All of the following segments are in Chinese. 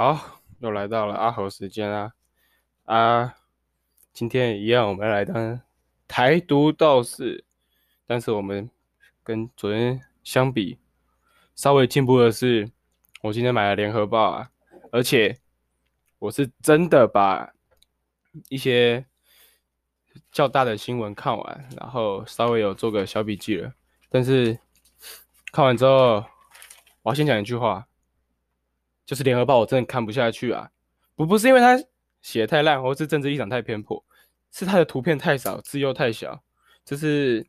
好，又来到了阿猴时间啊！啊，今天一样，我们来当台独道士，但是我们跟昨天相比，稍微进步的是，我今天买了联合报啊，而且我是真的把一些较大的新闻看完，然后稍微有做个小笔记了。但是看完之后，我要先讲一句话。就是联合报，我真的看不下去啊！不不是因为他写的太烂，或是政治立场太偏颇，是他的图片太少，字又太小，这是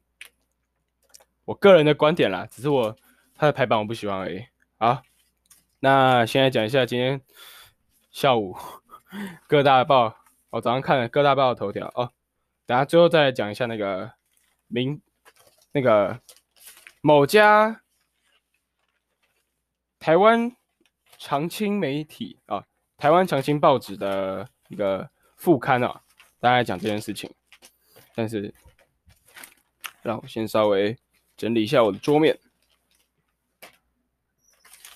我个人的观点啦。只是我他的排版我不喜欢而已。好，那先来讲一下今天下午 各大报，我早上看了各大报的头条哦。等下最后再讲一下那个明那个某家台湾。长青媒体啊，台湾长青报纸的一个副刊啊，大概讲这件事情。但是，让我先稍微整理一下我的桌面。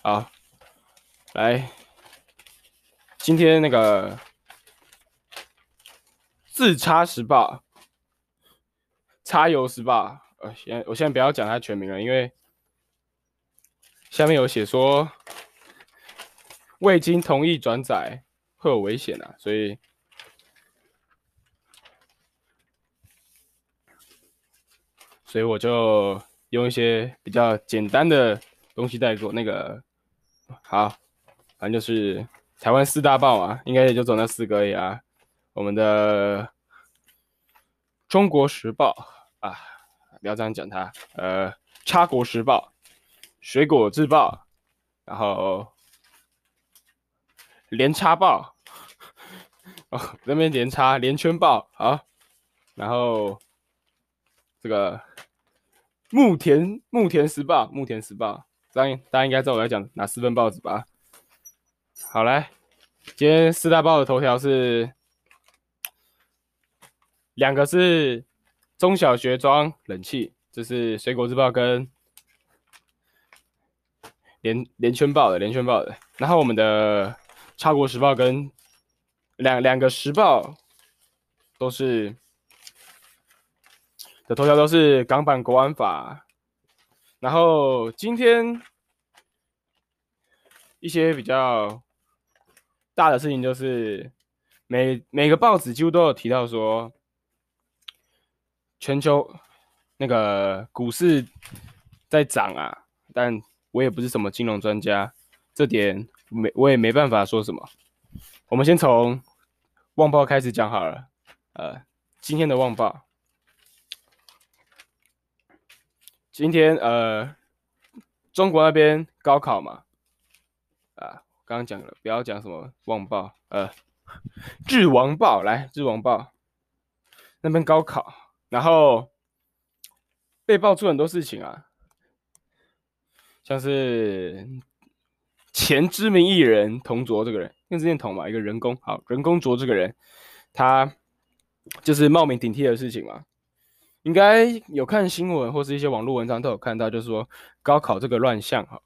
好，来，今天那个自插时报、插油时报，呃，现我现在不要讲它全名了，因为下面有写说。未经同意转载会有危险啊，所以，所以我就用一些比较简单的东西带过。那个好，反正就是台湾四大报啊，应该也就走那四个而已啊。我们的《中国时报》啊，不要这样讲它，呃，《插国时报》、《水果日报》，然后。连插报哦，那边连插连圈报好，然后这个牧田牧田时报牧田时报，大家大家应该知道我在讲哪四份报纸吧？好来，今天四大报的头条是两个是中小学装冷气，这是水果日报跟连连圈报的连圈报的，然后我们的。超国时报跟两两个时报都是的头条都是港版国安法，然后今天一些比较大的事情就是每每个报纸几乎都有提到说全球那个股市在涨啊，但我也不是什么金融专家，这点。没，我也没办法说什么。我们先从《旺报》开始讲好了。呃，今天的《旺报》，今天呃，中国那边高考嘛，啊，刚刚讲了，不要讲什么《旺报》，呃，《日王报》来，《日王报》那边高考，然后被爆出很多事情啊，像是。前知名艺人童卓这个人，用字念童嘛，一个人工好人工卓这个人，他就是冒名顶替的事情嘛。应该有看新闻或是一些网络文章都有看到，就是说高考这个乱象哈，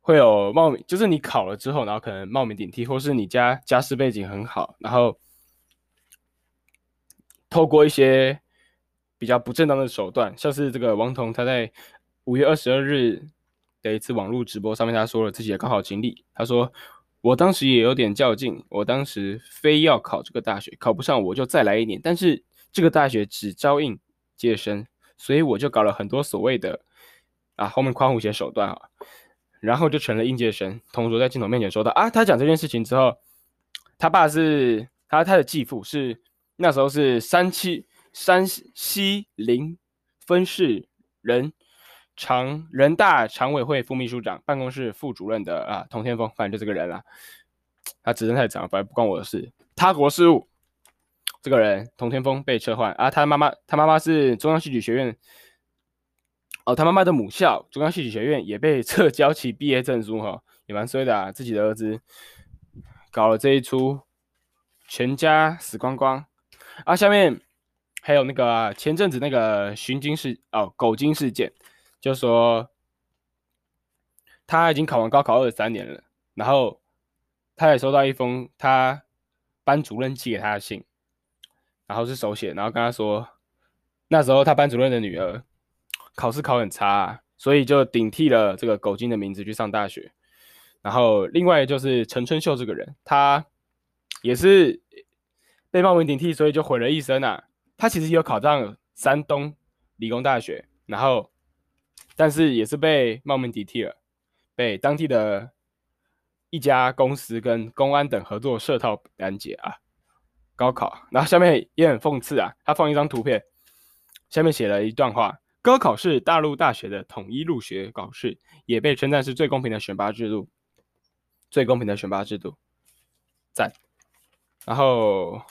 会有冒名，就是你考了之后，然后可能冒名顶替，或是你家家世背景很好，然后透过一些比较不正当的手段，像是这个王彤他在五月二十二日。的一次网络直播上面，他说了自己的高考经历。他说：“我当时也有点较劲，我当时非要考这个大学，考不上我就再来一年。但是这个大学只招应届生，所以我就搞了很多所谓的啊，后面夸胡写手段啊，然后就成了应届生。”同桌在镜头面前说道：“啊，他讲这件事情之后，他爸是他他的继父是那时候是山西山西临分市人。”常人大常委会副秘书长、办公室副主任的啊，童天峰，反正就这个人啦。他职称太长，反正不关我的事。他国事务，这个人童天峰被撤换啊。他妈妈，他妈妈是中央戏剧学院，哦，他妈妈的母校中央戏剧学院也被撤销其毕业证书哈，也蛮衰的啊。自己的儿子搞了这一出，全家死光光啊。下面还有那个、前阵子那个寻金事哦，狗金事件。就说他已经考完高考二十三年了，然后他也收到一封他班主任寄给他的信，然后是手写，然后跟他说，那时候他班主任的女儿考试考很差，所以就顶替了这个狗金的名字去上大学。然后另外就是陈春秀这个人，他也是被冒名顶替，所以就毁了一生啊。他其实有考上山东理工大学，然后但是也是被冒名顶替了，被当地的一家公司跟公安等合作设套拦截啊。高考，然后下面也很讽刺啊，他放一张图片，下面写了一段话：高考是大陆大学的统一入学考试，也被称赞是最公平的选拔制度，最公平的选拔制度，赞。然后。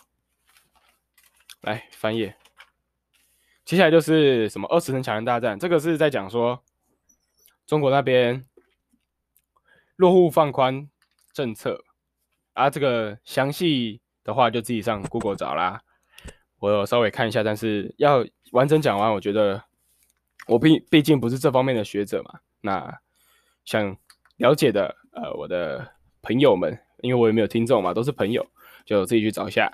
来翻页，接下来就是什么二十层墙人大战，这个是在讲说中国那边落户放宽政策啊，这个详细的话就自己上 Google 找啦。我稍微看一下，但是要完整讲完，我觉得我毕毕竟不是这方面的学者嘛。那想了解的呃，我的朋友们，因为我也没有听众嘛，都是朋友，就自己去找一下。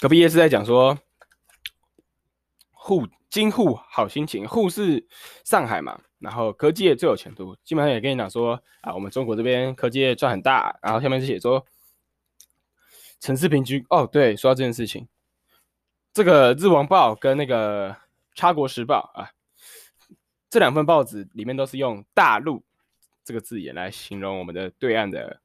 隔壁也是在讲说，沪京沪好心情，沪是上海嘛，然后科技业最有前途，基本上也跟你讲说啊，我们中国这边科技业赚很大，然后下面是写说城市平均哦，对，说到这件事情，这个日王报跟那个插国时报啊，这两份报纸里面都是用大陆这个字眼来形容我们的对岸的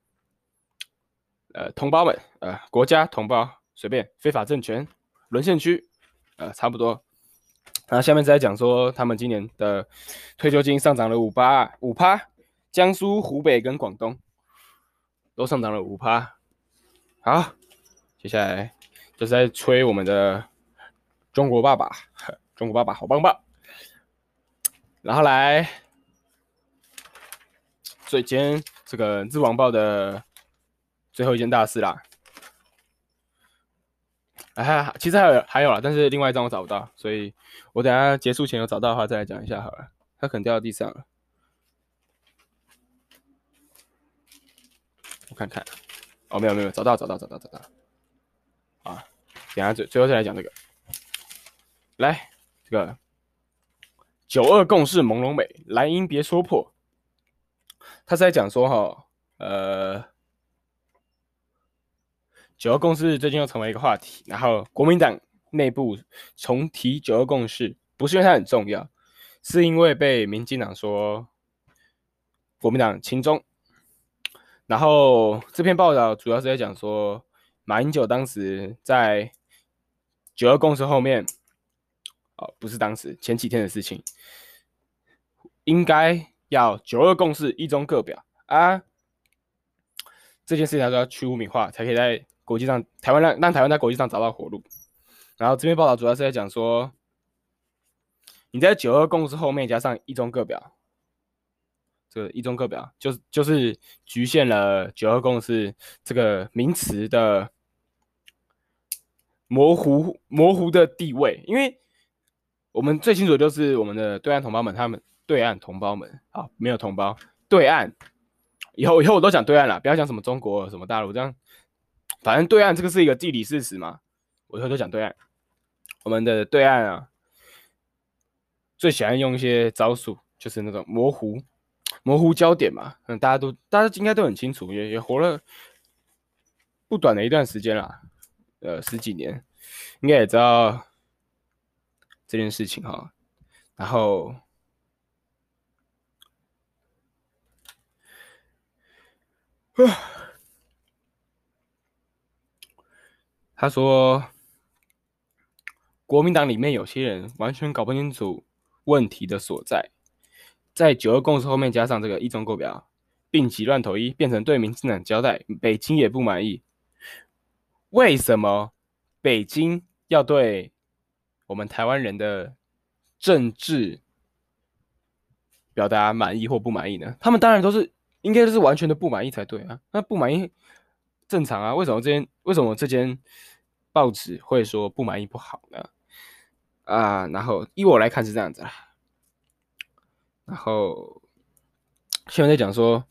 呃同胞们，呃国家同胞。随便非法政权沦陷区，呃，差不多。然后下面再讲说，他们今年的退休金上涨了五八，五趴。江苏、湖北跟广东都上涨了五趴。好，接下来就是在吹我们的中国爸爸，中国爸爸好棒棒。然后来，最今天这个《日网报》的最后一件大事啦。哎，其实还有还有啦，但是另外一张我找不到，所以我等下结束前有找到的话再来讲一下好了。它可能掉到地上了，我看看。哦，没有没有，找到找到找到找到。啊，等下最最后再来讲这个。来，这个九二共识朦胧美，蓝营别说破。他是在讲说哈，呃。九二共识最近又成为一个话题，然后国民党内部重提九二共识，不是因为它很重要，是因为被民进党说国民党轻中。然后这篇报道主要是在讲说，马英九当时在九二共识后面，哦，不是当时前几天的事情，应该要九二共识一中各表啊，这件事情他说要去污名化，才可以在。国际上，台湾让让台湾在国际上找到活路。然后这篇报道主要是在讲说，你在九二共识后面加上一中各表，这个一中各表就是就是局限了九二共识这个名词的模糊模糊的地位。因为我们最清楚的就是我们的对岸同胞们，他们对岸同胞们啊，没有同胞，对岸以后以后我都讲对岸了，不要讲什么中国什么大陆这样。反正对岸这个是一个地理事实嘛，我以后就讲对岸。我们的对岸啊，最喜欢用一些招数，就是那种模糊、模糊焦点嘛。嗯，大家都大家应该都很清楚，也也活了不短的一段时间了，呃，十几年，应该也知道这件事情哈。然后，啊。他说：“国民党里面有些人完全搞不清楚问题的所在，在九二共识后面加上这个一中各表，病急乱投医，变成对民进党交代。北京也不满意，为什么北京要对我们台湾人的政治表达满意或不满意呢？他们当然都是应该都是完全的不满意才对啊，那不满意。”正常啊，为什么这间为什么这间报纸会说不满意不好呢？啊，然后依我来看是这样子啊，然后现在在讲说，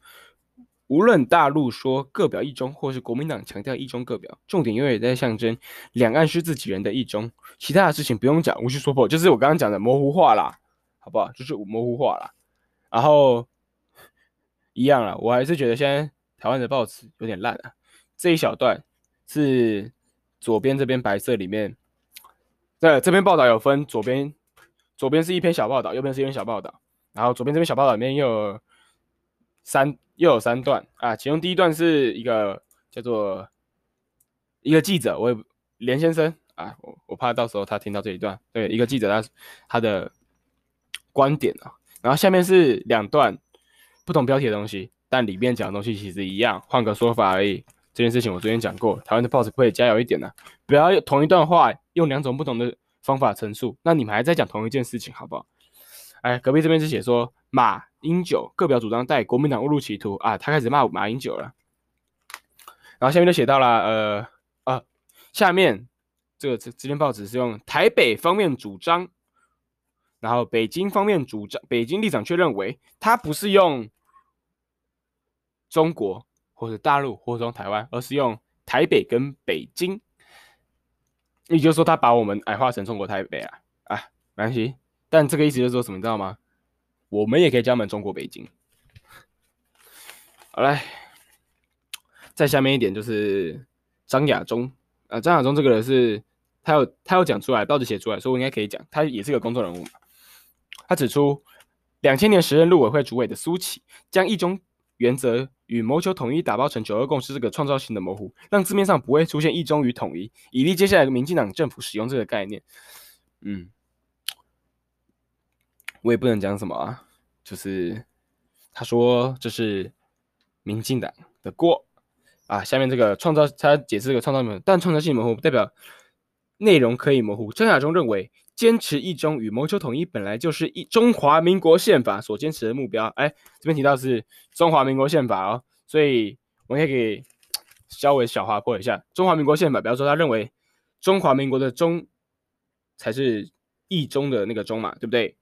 无论大陆说各表一中，或是国民党强调一中各表，重点永远在象征两岸是自己人的一中，其他的事情不用讲，无需说破，就是我刚刚讲的模糊化啦，好不好？就是模糊化啦，然后一样啦，我还是觉得现在台湾的报纸有点烂啊，这一小段是左边这边白色里面，在，这篇报道有分左边，左边是一篇小报道，右边是一篇小报道，然后左边这篇小报道里面又有三。又有三段啊，其中第一段是一个叫做一个记者，我也连先生啊，我我怕到时候他听到这一段，对，一个记者他他的观点啊，然后下面是两段不同标题的东西，但里面讲的东西其实一样，换个说法而已。这件事情我昨天讲过，台湾的报纸可以加油一点呢、不要用同一段话用两种不同的方法陈述，那你们还在讲同一件事情，好不好？哎，隔壁这边是写说马英九各表主张带国民党误入歧途啊，他开始骂马英九了。然后下面就写到了，呃啊，下面这个这这篇报纸是用台北方面主张，然后北京方面主张，北京立场却认为他不是用中国或者大陆或者从台湾，而是用台北跟北京，也就是说他把我们矮化成中国台北啊啊，没关系。但这个意思就是说什么，你知道吗？我们也可以叫他们中国北京。好来，再下面一点就是张亚中啊，张亚中这个人是，他有他有讲出来，报纸写出来，所以我应该可以讲，他也是个公众人物嘛。他指出，两千年时任陆委会主委的苏启，将一中原则与谋求统一打包成九二共识这个创造性的模糊，让字面上不会出现一中与统一，以利接下来民进党政府使用这个概念。嗯。我也不能讲什么啊，就是他说这是民进党的锅啊。下面这个创造，他解释这个创造，但创造性模糊代表内容可以模糊。张亚中认为，坚持一中与谋求统一本来就是一中华民国宪法所坚持的目标。哎，这边提到是中华民国宪法哦，所以我们可以稍微小划破一下中华民国宪法。比方说，他认为中华民国的中才是一中的那个中嘛，对不对？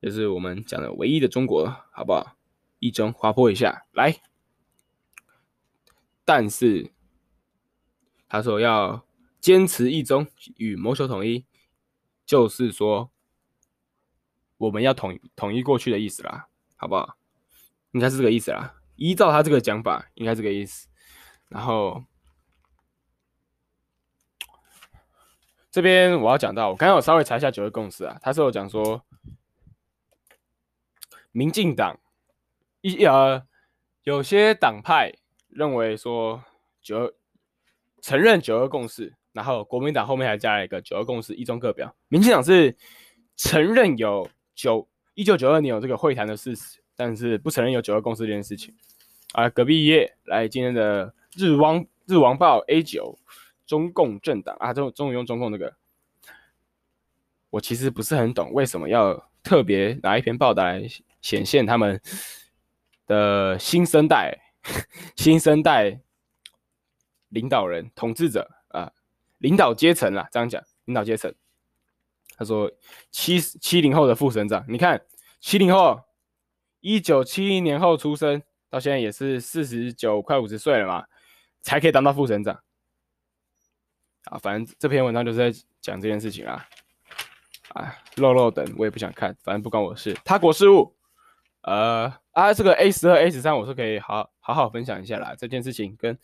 就是我们讲的唯一的中国，好不好？一中划破一下来，但是他说要坚持一中与谋求统一，就是说我们要统统一过去的意思啦，好不好？应该是这个意思啦。依照他这个讲法，应该这个意思。然后这边我要讲到，我刚刚有稍微查一下九二共识啊，他是有讲说。民进党一呃，有些党派认为说九二承认九二共识，然后国民党后面还加了一个九二共识一中各表。民进党是承认有九一九九二年有这个会谈的事实，但是不承认有九二共识这件事情。啊，隔壁一页来今天的日汪日王报 A 九中共政党啊，终终于用中共这个，我其实不是很懂为什么要特别拿一篇报道来。显现他们的新生代、新生代领导人、统治者，领导阶层啦，这样讲，领导阶层。他说七七零后的副省长，你看七零后，一九七零年后出生，到现在也是四十九快五十岁了嘛，才可以当到副省长。啊，反正这篇文章就是在讲这件事情啊，啊，漏漏等我也不想看，反正不关我事，他国事务。呃啊，这个 A 十二 A 十三，我是可以好好好分享一下啦。这件事情跟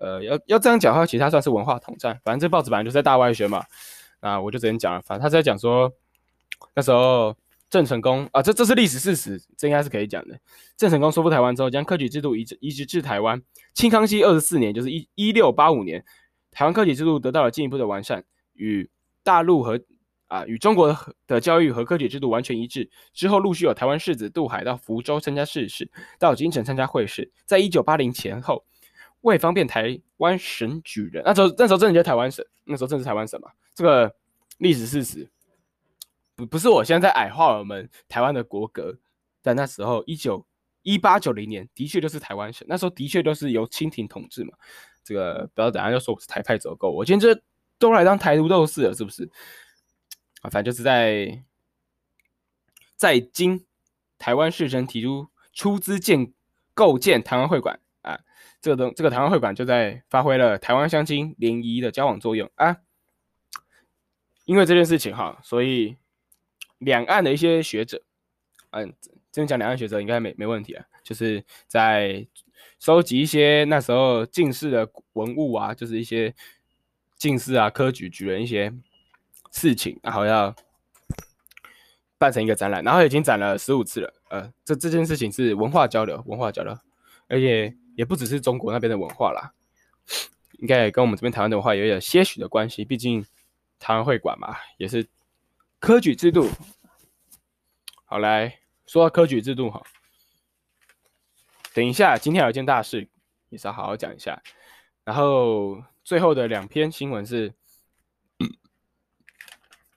呃要要这样讲的话，其实它算是文化统战。反正这报纸本来就是在大外宣嘛，那我就直接讲了。反正他在讲说，那时候郑成功啊，这这是历史事实，这应该是可以讲的。郑成功收复台湾之后，将科举制度移植移植至台湾。清康熙二十四年，就是一一六八五年，台湾科举制度得到了进一步的完善，与大陆和。啊，与中国的教育和科举制度完全一致。之后陆续有台湾士子渡海到福州参加试试，到京城参加会试。在一九八零前后，为方便台湾省举人，那时候那时候真的叫台湾省，那时候正是台湾省嘛。这个历史事实，不不是我现在在矮化我们台湾的国格，在那时候一九一八九零年的确就是台湾省，那时候的确都是由清廷统治嘛。这个不要等下又说我是台派走狗，我今天这都来当台独斗士了，是不是？啊，反正就是在在经台湾士绅提出出资建构建台湾会馆，这个东这个台湾会馆就在发挥了台湾乡亲联谊的交往作用啊。因为这件事情哈，所以两岸的一些学者，嗯，真讲两岸学者应该没没问题啊，就是在收集一些那时候进士的文物啊，就是一些进士啊、科举举人一些事情，然后要办成一个展览，然后已经展了十五次了。呃，这这件事情是文化交流，文化交流，而且也不只是中国那边的文化啦，应该也跟我们这边台湾的文化也有些许的关系，毕竟。台湾会馆嘛，也是科举制度。好，来说到科举制度哈，等一下，今天有一件大事，也是要好好讲一下。然后最后的两篇新闻是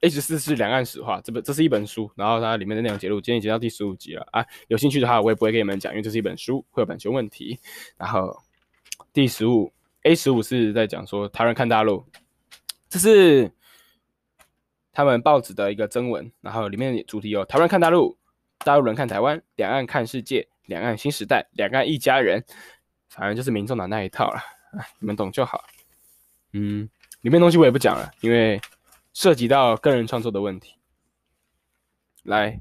，H 四是两岸史话，这本这是一本书，然后它里面的内容节录，今天已经到第十五集了啊。有兴趣的话，我也不会给你们讲，因为这是一本书，会有版权问题。然后第十五 A 十五是在讲说台湾看大陆，这是。他们报纸的一个征文，然后里面主题有台湾看大陆，大陆人看台湾，两岸看世界，两岸新时代，两岸一家人，反正就是民众党那一套了，你们懂就好。嗯，里面东西我也不讲了，因为涉及到个人创作的问题。来，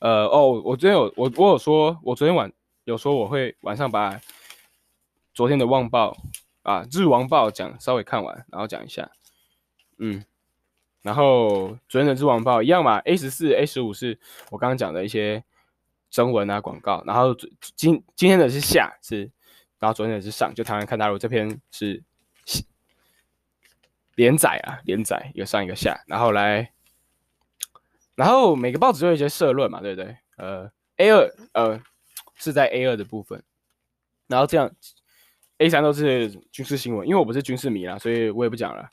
呃，哦，我昨天有我我有说，我昨天晚有说我会晚上把昨天的《旺报》啊，《日王报》讲稍微看完，然后讲一下。嗯，然后昨天的《日王报》一样嘛，A 十四、A 十五是我刚刚讲的一些征文啊、广告，然后今今天的是下是，然后昨天的是上，就台湾看大陆这篇是连载啊，连载一个上一个下，然后来，然后每个报纸都有一些社论嘛，对不对？呃，A 二呃是在 A 二的部分，然后这样 A 三都是军事新闻，因为我不是军事迷啦，所以我也不讲了。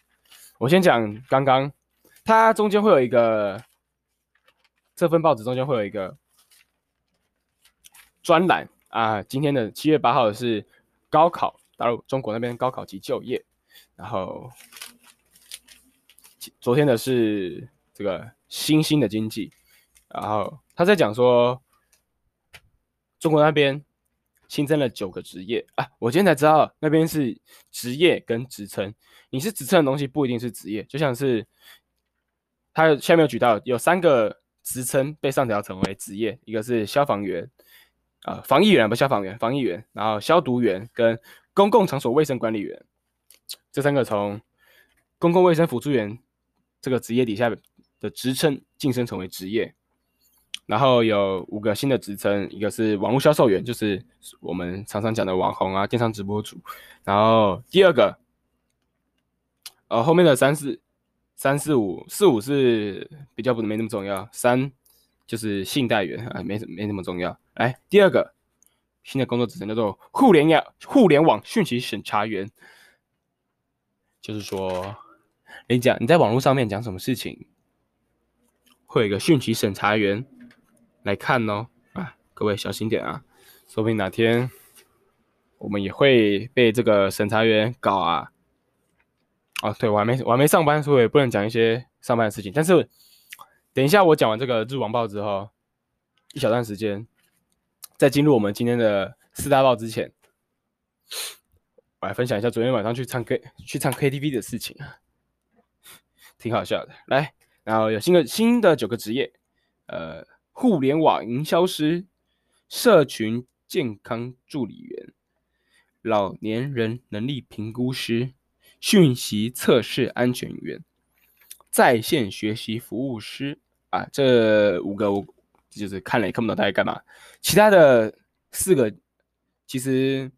我先讲刚刚，它中间会有一个，这份报纸中间会有一个专栏啊。今天的七月八号是高考，大陆中国那边高考及就业，然后昨天的是这个新兴的经济，然后他在讲说中国那边。新增了九个职业啊！我今天才知道那边是职业跟职称。你是职称的东西不一定是职业，就像是他下面有举到有三个职称被上调成为职业，一个是消防员啊、防疫员不消防员，防疫员，然后消毒员跟公共场所卫生管理员，这三个从公共卫生辅助员这个职业底下的职称晋升成为职业。然后有五个新的职称，一个是网络销售员，就是我们常常讲的网红啊、电商直播主。然后第二个，呃，后面的三四三四五四五是比较不没那么重要，三就是信贷员啊，没没那么重要。来，第二个新的工作职称叫做互联网互联网讯息审查员，就是说你讲你在网络上面讲什么事情，会有一个讯息审查员。来看哦，啊，各位小心点啊，说不定哪天我们也会被这个审查员搞啊。哦，对，我还没我还没上班，所以不能讲一些上班的事情。但是等一下我讲完这个日王报之后，一小段时间，在进入我们今天的四大报之前，我来分享一下昨天晚上去唱 K 去唱 KTV 的事情啊，挺好笑的。来，然后有新的新的九个职业，呃。互联网营销师、社群健康助理员、老年人能力评估师、讯息测试安全员、在线学习服务师啊，这五个我就是看了也看不懂他在干嘛。其他的四个其实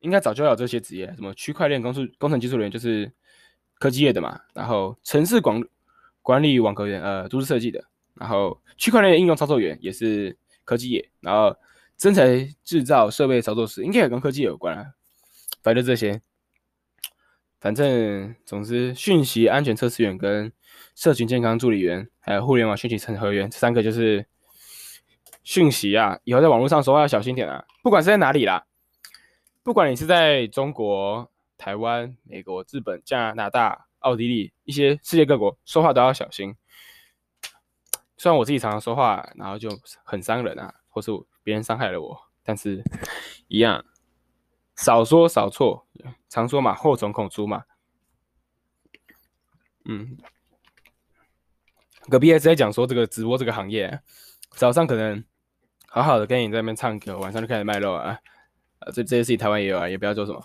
应该早就有这些职业，什么区块链工工程技术人员就是科技业的嘛，然后城市管管理网格员，呃，都市设计的。然后区块链应用操作员也是科技业，然后真材制造设备操作师应该也跟科技有关啊，反正这些，反正总之讯息安全测试员跟社群健康助理员，还有互联网讯息审核员这三个就是讯息啊，以后在网络上说话要小心点啊，不管是在哪里啦，不管你是在中国、台湾、美国、日本、加拿大、奥地利一些世界各国说话都要小心。虽然我自己常常说话，然后就很伤人啊，或是别人伤害了我，但是一样，少说少错，常说嘛，祸从口出嘛。嗯，隔壁还在讲说这个直播这个行业，早上可能好好的跟你在那边唱歌，晚上就开始卖肉啊。呃，这这些事情台湾也有啊，也不要做什么。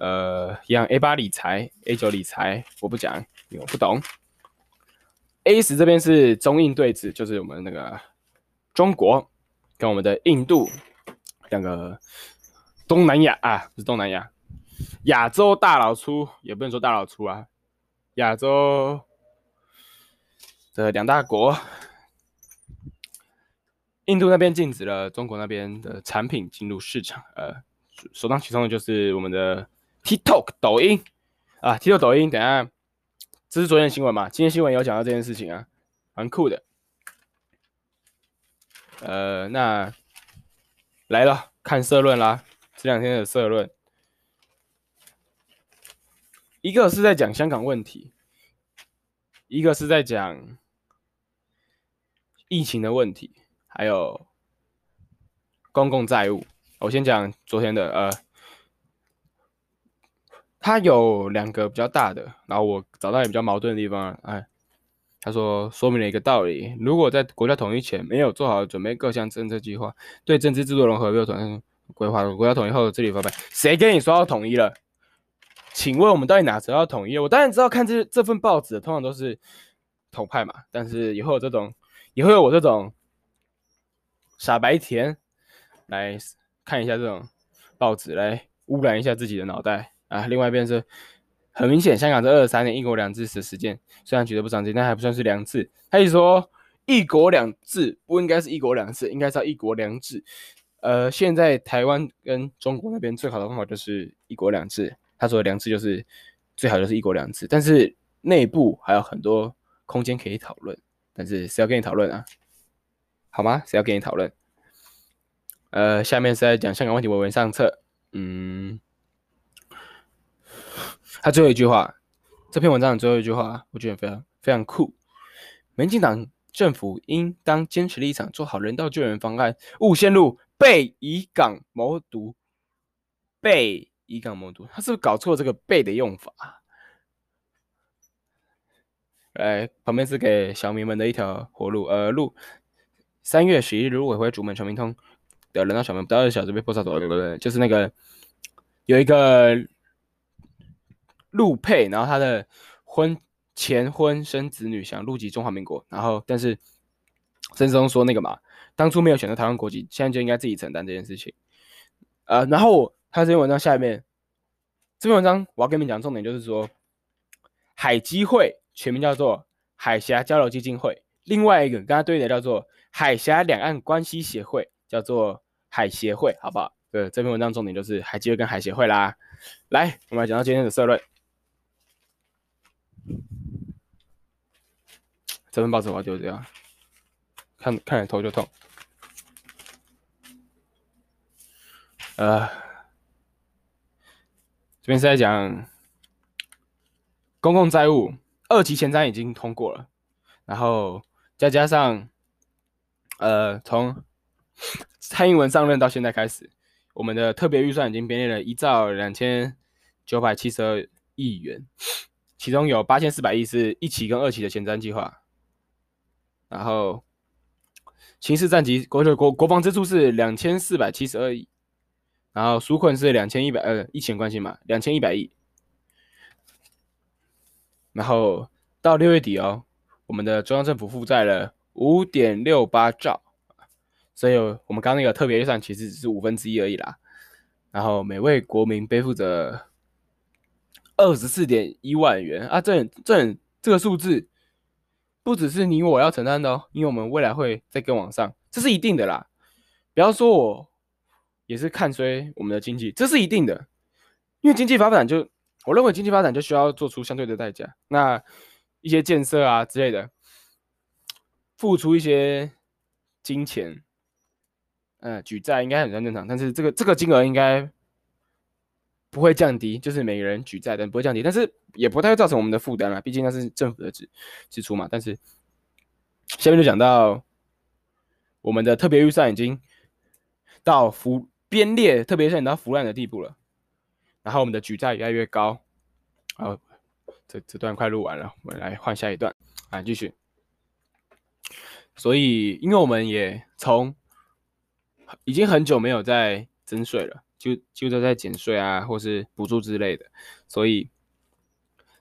呃，一样 A 八理财，A 九理财，我不讲，因为我不懂。A 十这边是中印对峙，就是我们那个中国跟我们的印度两个东南亚啊，不是东南亚，亚洲大老粗，也不能说大老粗啊，亚洲的两大国。印度那边禁止了中国那边的产品进入市场，呃，首当其冲的就是我们的 TikTok 抖音啊，TikTok 抖音，等下，这是昨天的新闻嘛？今天新闻有讲到这件事情啊，蛮酷的。呃，那来了，看社论啦，这两天的社论，一个是在讲香港问题，一个是在讲疫情的问题。还有公共债务，我先讲昨天的，呃，他有两个比较大的，然后我找到也比较矛盾的地方，哎，他说说明了一个道理：如果在国家统一前没有做好准备各项政策计划，对政治制度融合没有统一规划，国家统一后治理发败，谁跟你说要统一了？请问我们到底哪时候要统一？我当然知道，看这这份报纸通常都是统派嘛，但是也会有这种，也会有我这种。傻白甜，来看一下这种报纸，来污染一下自己的脑袋啊！另外一边是很明显，香港这二十三年一国两制的实践，虽然取得不长进，但还不算是两制。他一说一国两制不应该是一国两制，应该是要一国两制。呃，现在台湾跟中国那边最好的方法就是一国两制。他说的两制就是最好就是一国两制，但是内部还有很多空间可以讨论。但是谁要跟你讨论啊？好吗？谁要跟你讨论？呃，下面是在讲香港问题，稳稳上策。嗯，他最后一句话，这篇文章的最后一句话，我觉得非常非常酷。民进党政府应当坚持立场，做好人道救援方案，勿陷入被以港谋独。被以港谋独，他是不是搞错这个被的用法？来，旁边是给小民们的一条活路，呃，路。三月十一日，陆委会主门陈明通的人道小门不到二小时被破杀走了，对不对？就是那个有一个陆配，然后他的婚前婚生子女想入籍中华民国，然后但是陈时中说那个嘛，当初没有选择台湾国籍，现在就应该自己承担这件事情。呃，然后他这篇文章下面这篇文章我要跟你们讲重点，就是说海基会全名叫做海峡交流基金会，另外一个跟他对应的叫做。海峡两岸关系协会叫做海协会，好不好？对，这篇文章重点就是海基会跟海协会啦。来，我们来讲到今天的社论。这份报纸我要丢掉，看看了头就痛。呃，这边是在讲公共债务二级前瞻已经通过了，然后再加上。呃，从 蔡英文上任到现在开始，我们的特别预算已经编列了一兆两千九百七十二亿元，其中有八千四百亿是一期跟二期的前瞻计划，然后情势战级国国国防支出是两千四百七十二亿，然后纾困是两千一百呃疫情关系嘛两千一百亿，然后到六月底哦，我们的中央政府负债了。五点六八兆，所以我们刚刚那个特别预算其实只是五分之一而已啦。然后每位国民背负着二十四点一万元啊，这这这个数字不只是你我要承担的哦，因为我们未来会再更往上，这是一定的啦。不要说我也是看衰我们的经济，这是一定的，因为经济发展就我认为经济发展就需要做出相对的代价，那一些建设啊之类的。付出一些金钱，呃，举债应该很算正常，但是这个这个金额应该不会降低，就是每个人举债，但不会降低，但是也不太会造成我们的负担啦，毕竟那是政府的支支出嘛。但是下面就讲到我们的特别预算已经到腐编列，特别是到腐烂的地步了，然后我们的举债越来越高。好，这这段快录完了，我们来换下一段啊，继续。所以，因为我们也从已经很久没有在增税了，就就都在减税啊，或是补助之类的，所以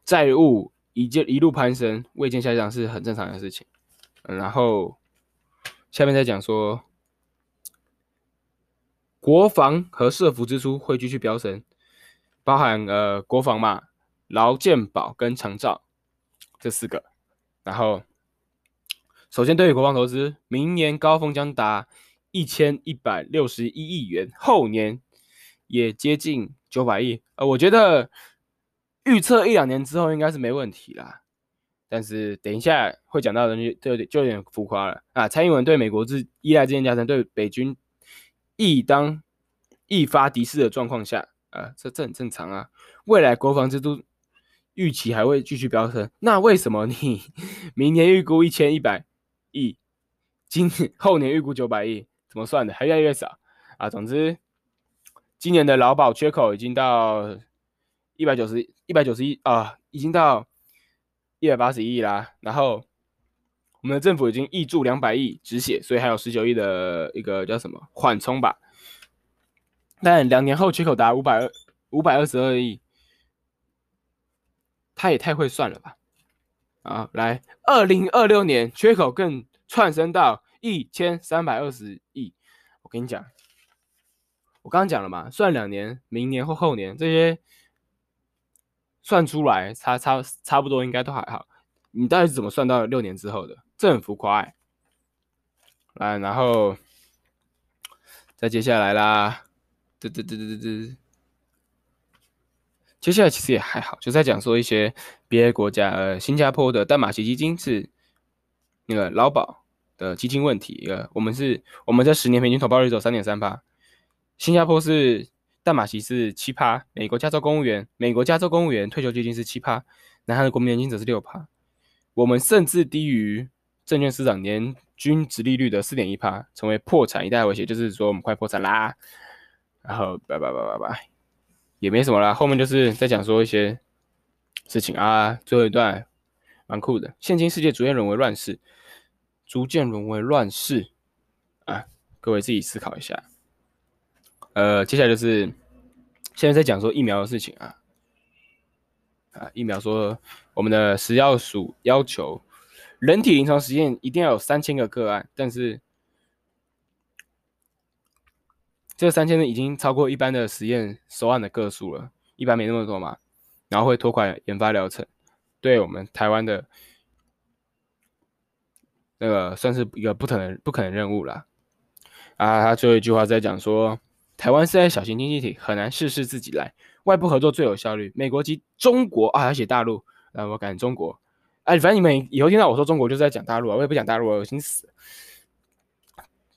债务一就一路攀升，未见下降是很正常的事情。嗯，然后下面再讲说，国防和社福支出会继续飙升，包含呃国防嘛。劳健保跟长照这四个，然后首先对于国防投资，明年高峰将达一千一百六十一亿元，后年也接近九百亿。呃，我觉得预测一两年之后应该是没问题啦，但是等一下会讲到的就就就有点浮夸了啊！蔡英文对美国之依赖之间加深，对北军亦当亦发敌视的状况下，啊，这这很正常啊。未来国防支出。预期还会继续飙升，那为什么你 明年预估一千一百亿，今后年预估九百亿，怎么算的？还越来越少啊！总之，今年的劳保缺口已经到一百九十一百九十亿啊，已经到一百八十亿啦。然后我们的政府已经挹注两百亿止血，所以还有十九亿的一个叫什么缓冲吧。但两年后缺口达五百二五百二十二亿。他也太会算了吧！啊，来，二零二六年缺口更窜升到一千三百二十亿。我跟你讲，我刚刚讲了嘛，算两年，明年或后年这些算出来，差差差不多应该都还好。你到底是怎么算到六年之后的？这很浮夸欸。来，然后再接下来啦，嘚嘚嘚嘚嘚嘚。接下来其实也还好，就在讲说一些别的国家，呃，新加坡的淡马锡基金是那个劳保的基金问题，呃，我们是我们在十年平均投报率走三点三八，新加坡是淡马锡是七趴，美国加州公务员美国加州公务员退休基金是七趴，南韩的国民年金则是六趴，我们甚至低于证券市场年均值利率的四点一趴，成为破产一代威胁，就是说我们快破产啦，然后拜拜拜拜拜。也没什么啦，后面就是在讲说一些事情啊。最后一段蛮酷的，现今世界逐渐沦为乱世，逐渐沦为乱世啊！各位自己思考一下。呃，接下来就是现在在讲说疫苗的事情啊啊！疫苗说我们的食药署要求人体临床实验一定要有三千个个案，但是。这三千呢，已经超过一般的实验收案的个数了，一般没那么多嘛，然后会拖垮研发疗程，对我们台湾的那个算是一个不可能不可能任务了啊！他最后一句话在讲说，台湾是在小型经济体，很难事事自己来，外部合作最有效率。美国及中国啊，还写大陆，啊，我改中国，哎，反正你们以后听到我说中国，就是在讲大陆啊，我也不讲大陆啊，恶心死了。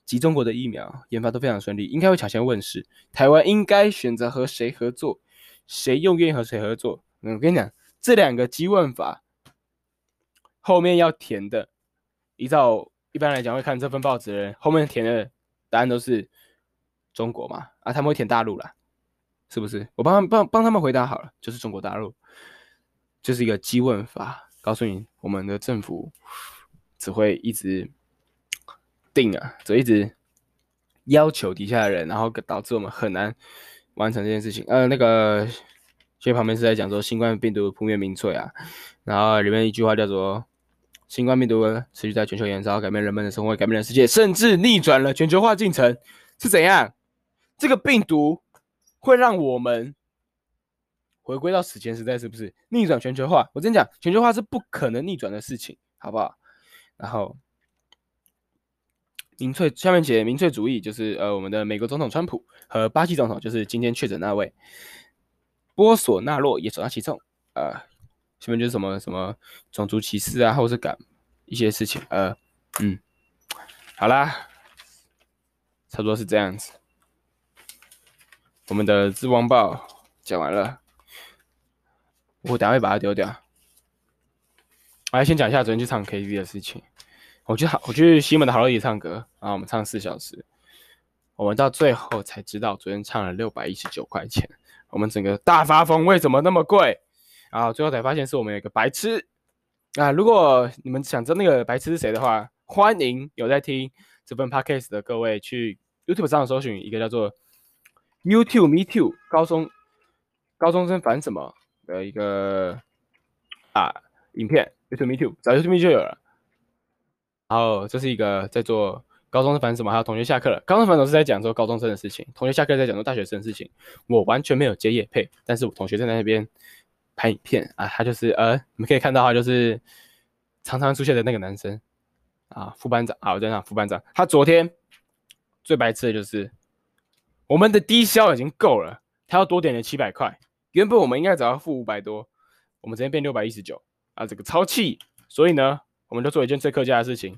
及中国的疫苗研发都非常顺利，应该会抢先问世。台湾应该选择和谁合作？谁又愿意和谁合作？嗯，我跟你讲，这两个基问法后面要填的，依照一般来讲会看这份报纸的人，后面填的答案都是中国嘛？啊，他们会填大陆啦，是不是？我帮帮帮他们回答好了，就是中国大陆，就是一个基问法，告诉你我们的政府只会一直。定啊，就一直要求底下的人，然后导致我们很难完成这件事情。呃，那个，其实旁边是在讲说新冠病毒扑灭民粹啊，然后里面一句话叫做“新冠病毒持续在全球燃烧，改变人们的生活，改变了世界，甚至逆转了全球化进程”，是怎样？这个病毒会让我们回归到史前时代，是不是逆转全球化？我跟你讲，全球化是不可能逆转的事情，好不好？然后。民粹下面写民粹主义就是呃，我们的美国总统川普和巴西总统就是今天确诊那位波索纳洛也首当其冲，呃，下面就是什么什么种族歧视啊，或是感一些事情，呃，嗯，好啦，差不多是这样子。我们的《自旺报》讲完了，我等下会把它丢掉。我来先讲一下昨天去唱 KTV 的事情。我去好，我去西门的好乐迪唱歌，然后我们唱四小时，我们到最后才知道昨天唱了六百一十九块钱，我们整个大发疯，为什么那么贵？然后最后才发现是我们有一个白痴啊！如果你们想知道那个白痴是谁的话，欢迎有在听这份 podcast 的各位去 YouTube 上搜寻一个叫做 YouTube Me Too 高中高中生烦什么的一个啊影片。YouTube Me Too 找 YouTube Me 就有了。然后这是一个在做高中生烦什么，还有同学下课了。高中烦什么是在讲说高中生的事情，同学下课在讲说大学生的事情。我完全没有接业配，但是我同学在那边拍影片啊，他就是呃，你们可以看到他就是常常出现的那个男生啊，副班长啊，我在讲副班长。他昨天最白痴的就是我们的低消已经够了，他要多点了七百块，原本我们应该只要付五百多，我们直接变六百一十九啊，这个超气，所以呢。我们就做一件最客家的事情，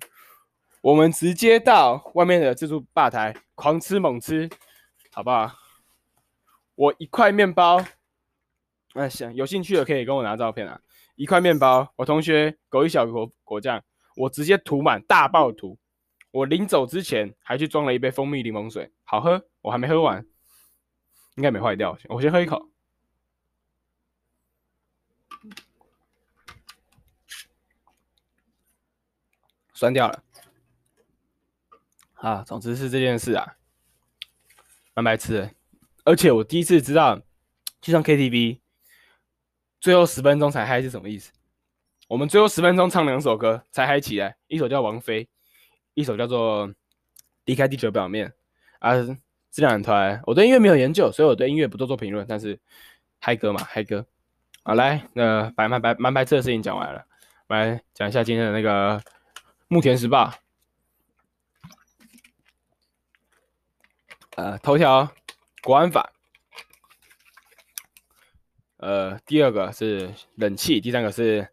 我们直接到外面的自助吧台狂吃猛吃，好不好？我一块面包，哎，行，有兴趣的可以跟我拿照片啊。一块面包，我同学狗一小果果酱，我直接涂满大爆涂。我临走之前还去装了一杯蜂蜜柠檬水，好喝，我还没喝完，应该没坏掉。我先喝一口。酸掉了啊！总之是这件事啊，蛮白痴。而且我第一次知道去唱 KTV，最后十分钟才嗨是什么意思？我们最后十分钟唱两首歌才嗨起来，一首叫《王菲》，一首叫做《离开地球表面》啊。这两团我对音乐没有研究，所以我对音乐不做做评论。但是嗨歌嘛，嗨歌。好，来，那白蛮白蛮白痴的事情讲完了，来讲一下今天的那个。木田时报，呃，头条国安法，呃，第二个是冷气，第三个是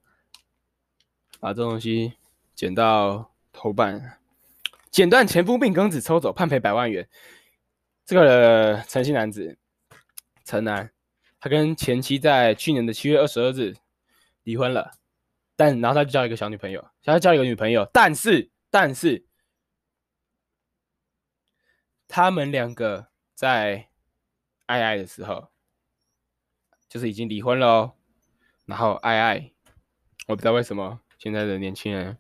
把这东西剪到头版，剪断前夫命根子抽走，判赔百万元。这个陈姓男子陈男，他跟前妻在去年的七月二十二日离婚了。但然后他就交一个小女朋友，想要交一个女朋友，但是但是他们两个在爱爱的时候，就是已经离婚了哦。然后爱爱，我不知道为什么现在的年轻人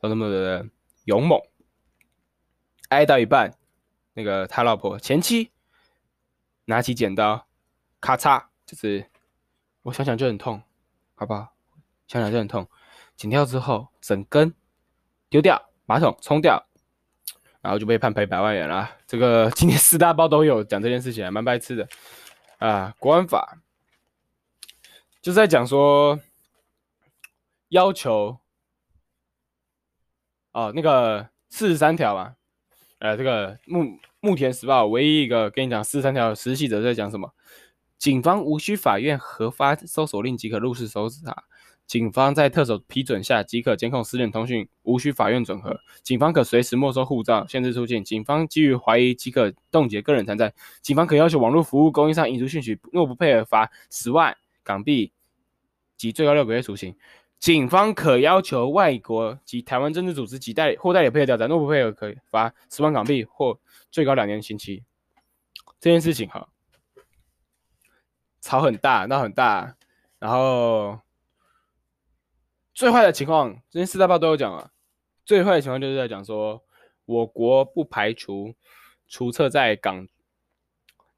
都那么的勇猛，爱到一半，那个他老婆前妻拿起剪刀，咔嚓，就是我想想就很痛，好不好？想想就很痛，剪掉之后整根丢掉，马桶冲掉，然后就被判赔百万元了。这个今天四大报都有讲这件事情，还蛮白痴的啊！国安法就是在讲说要求哦，那个四十三条嘛，呃，这个木木田时报唯一一个跟你讲四十三条实习者在讲什么？警方无需法院核发搜索令即可入室搜查。警方在特首批准下即可监控私人通讯，无需法院准核。警方可随时没收护照，限制出境。警方基于怀疑即可冻结个人财产。警方可要求网络服务供应商引出讯息，若不配合罚十万港币及最高六个月徒刑。警方可要求外国及台湾政治组织及代理或代理配合调查，若不配合可以罚十万港币或最高两年刑期。这件事情哈，吵很大，闹很大，然后。最坏的情况，这些四大报都有讲啊。最坏的情况就是在讲说，我国不排除除设在港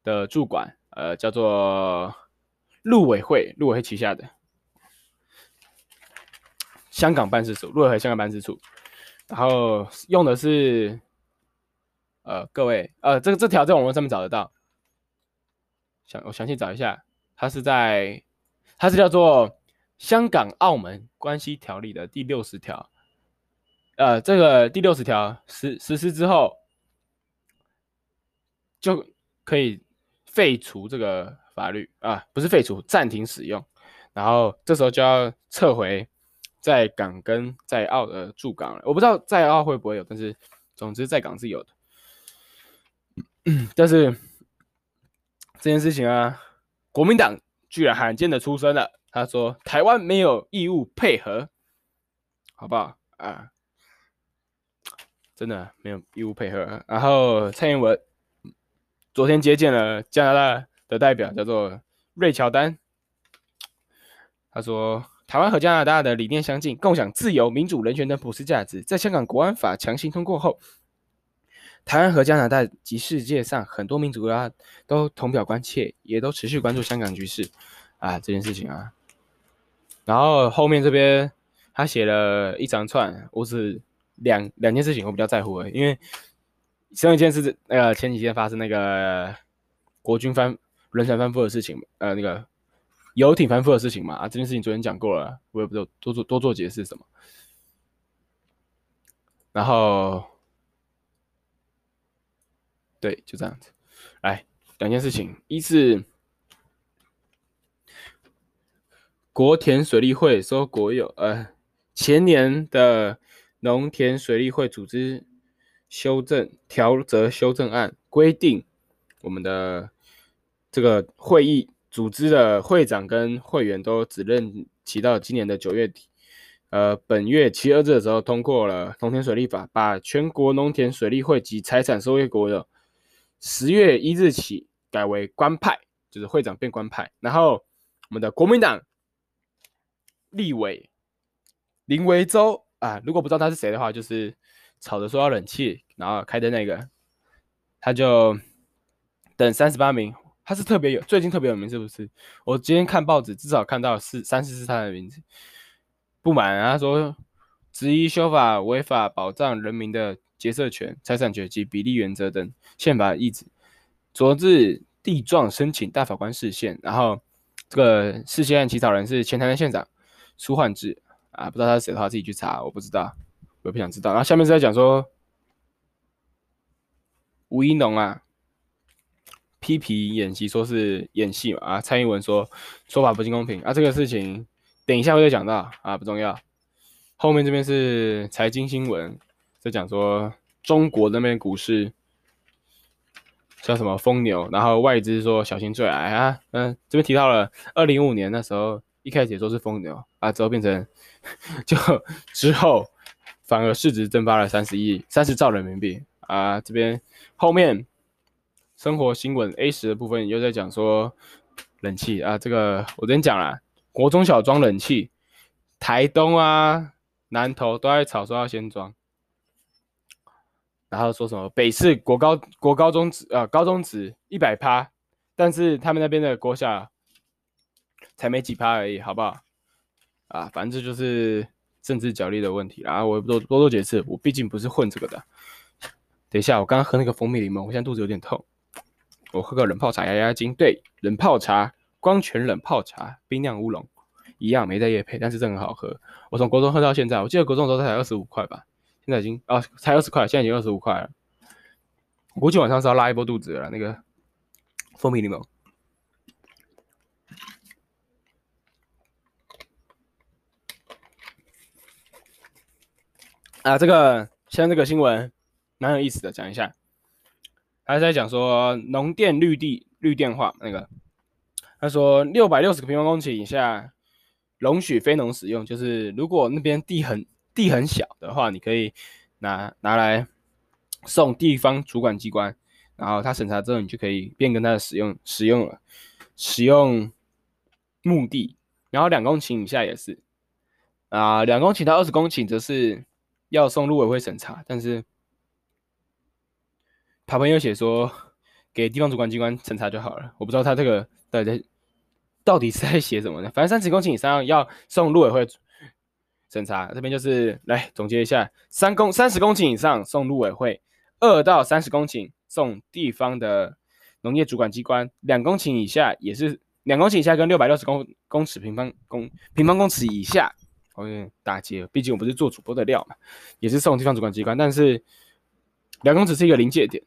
的驻馆，呃，叫做陆委会，陆委会旗下的香港办事处，陆委会香港办事处。然后用的是，呃，各位，呃，这个这条在网络上面找得到，想我详细找一下，它是在，它是叫做。香港澳门关系条例的第六十条，呃，这个第六十条实实施之后，就可以废除这个法律啊，不是废除，暂停使用，然后这时候就要撤回在港跟在澳的驻港了。我不知道在澳会不会有，但是总之在港是有的。但是这件事情啊，国民党居然罕见的出声了，他说台湾没有义务配合，好不好啊？真的没有义务配合。然后蔡英文昨天接见了加拿大的代表，叫做瑞乔丹，他说。台湾和加拿大的理念相近，共享自由、民主、人权等普世价值。在香港国安法强行通过后，台湾和加拿大及世界上很多民族国家都同表关切，也都持续关注香港局势啊这件事情啊。然后后面这边他写了一长串，我只两两件事情我比较在乎的，因为上一件是那个前几天发生那个国军翻轮船翻覆的事情，呃那个。游艇翻覆的事情嘛，啊，这件事情昨天讲过了，我也不知道多做多做解释什么。然后，对，就这样子。来，两件事情，一是国田水利会说国有，呃，前年的农田水利会组织修正条则修正案规定，我们的这个会议。组织的会长跟会员都只任期到今年的九月底，呃，本月七二日的时候通过了农田水利法，把全国农田水利会及财产收归国有，十月一日起改为官派，就是会长变官派。然后我们的国民党立委林维洲啊，如果不知道他是谁的话，就是吵着说要冷气，然后开的那个，他就等三十八名。他是特别有，最近特别有名，是不是？我今天看报纸，至少看到四三四是他的名字。不满啊，他说质疑修法违法保障人民的结社权、财产权及比例原则等宪法意志，昨日递状申请大法官释宪。然后这个释宪案起草人是前台南县长苏焕智啊，不知道他是谁的话自己去查，我不知道，我也不想知道。然后下面是在讲说吴怡农啊。批评演习，说是演戏嘛啊！蔡英文说说法不尽公平啊！这个事情等一下会再讲到啊，不重要。后面这边是财经新闻，在讲说中国那边股市叫什么疯牛，然后外资说小心坠崖啊。嗯，这边提到了二零一五年那时候一开始也说是疯牛啊，之后变成就之后反而市值蒸发了三十亿三十兆人民币啊！这边后面。生活新闻 A 十的部分又在讲说冷气啊，这个我昨天讲了，国中小装冷气，台东啊、南投都在吵说要先装，然后说什么北市国高国高中职啊高中职一百趴，但是他们那边的国小才没几趴而已，好不好？啊，反正这就是政治角力的问题啦，我多多多解释，我毕竟不是混这个的。等一下，我刚刚喝那个蜂蜜柠檬，我现在肚子有点痛。我喝个冷泡茶压压惊，对，冷泡茶，光泉冷泡茶，冰酿乌龙，一样没在业配，但是真很好喝。我从国中喝到现在，我记得国中的时候才二十五块吧，现在已经啊，才二十块，现在已经二十五块了。估计晚上是要拉一波肚子了，那个蜂蜜柠檬。啊，这个现在这个新闻蛮有意思的，讲一下。还在讲说农电绿地绿电化那个，他说六百六十个平方公顷以下容许非农使用，就是如果那边地很地很小的话，你可以拿拿来送地方主管机关，然后他审查之后，你就可以变更它的使用使用了使用目的，然后两公顷以下也是啊，两公顷到二十公顷则是要送陆委会审查，但是。他朋友写说，给地方主管机关审查就好了。我不知道他这个到底在到底是在写什么呢？反正三十公顷以上要送陆委会审查。这边就是来总结一下：三公三十公顷以上送陆委会，二到三十公顷送地方的农业主管机关，两公顷以下也是两公顷以下跟六百六十公公尺平方公平方公尺以下，我有点打结，毕竟我不是做主播的料嘛，也是送地方主管机关，但是两公尺是一个临界点。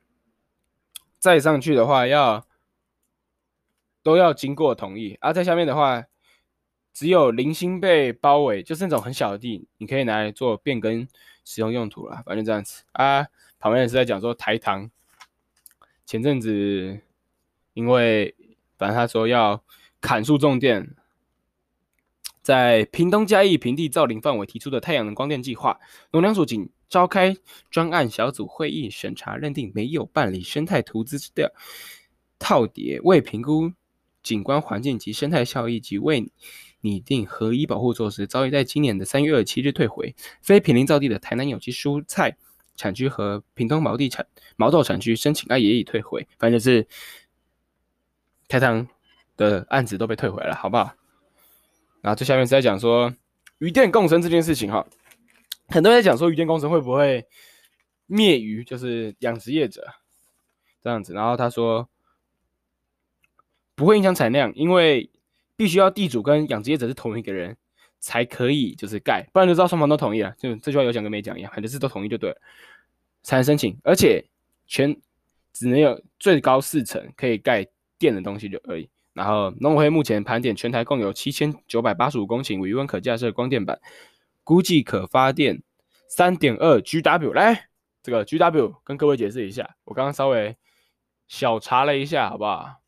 再上去的话，要都要经过同意，啊、在下面的话，只有零星被包围，就是那种很小的地，你可以拿来做变更使用用途了。反正这样子啊，旁边也是在讲说台糖前阵子因为反正他说要砍树种电，在屏东嘉义平地造林范围提出的太阳能光电计划，农粮署仅召开专案小组会议审查认定没有办理生态图资料套叠，未评估景观环境及生态效益及未拟定合一保护措施，早已在今年的三月二十七日退回。非平林造地的台南有机蔬菜产区和屏东毛地产毛豆产区申请案也已退回，反正就是。台糖的案子都被退回来了，好不好？然后最下面是在讲说鱼电共生这件事情哈，很多人在讲说鱼电共生会不会灭鱼，就是养殖业者这样子。然后他说不会影响产量，因为必须要地主跟养殖业者是同一个人才可以就是盖，不然就知道双方都同意了。就这句话有讲跟没讲一样，反正是都同意就对了，才能申请。而且全只能有最高四成可以盖。电的东西就而已。然后农委会目前盘点全台共有七千九百八十五公顷鱼塭可架设光电板，估计可发电三点二 GW。来，这个 GW 跟各位解释一下，我刚刚稍微小查了一下，好不好？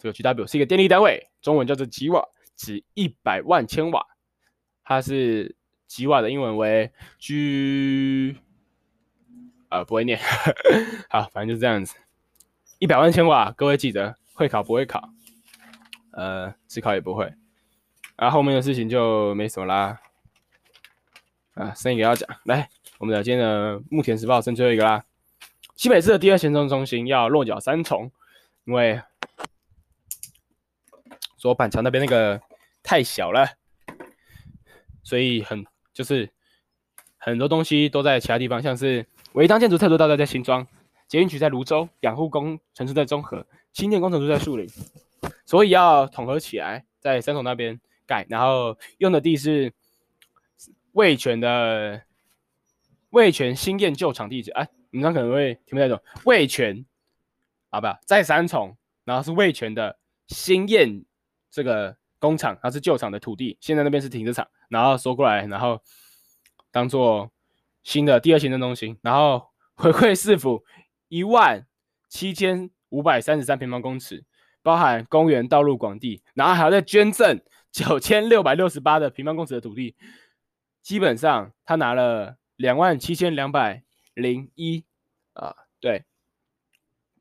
这个 GW 是一个电力单位，中文叫做吉瓦，指一百万千瓦。它是吉瓦的英文为 G，啊，不会念，好，反正就是这样子。一百万千瓦，各位记得会考不会考？呃，自考也不会。啊后面的事情就没什么啦。啊，剩一个要讲，来，我们的今天的木田时报剩最后一个啦。新北市的第二行政中心要落脚三重，因为说板桥那边那个太小了，所以很就是很多东西都在其他地方，像是违章建筑太多，大概在新庄。捷运局在泸州，养护工程师在中和，新建工程师在树林，所以要统合起来，在三重那边盖，然后用的地是味全的味全新店旧厂地址。哎，你们可能会听不太懂，味全啊，不在三重，然后是味全的新燕这个工厂，它是旧厂的土地，现在那边是停车场，然后收过来，然后当做新的第二行政中心，然后回馈市府。一万七千五百三十三平方公尺，包含公园、道路、广地，然后还要再捐赠九千六百六十八的平方公尺的土地，基本上他拿了两万七千两百零一啊，对，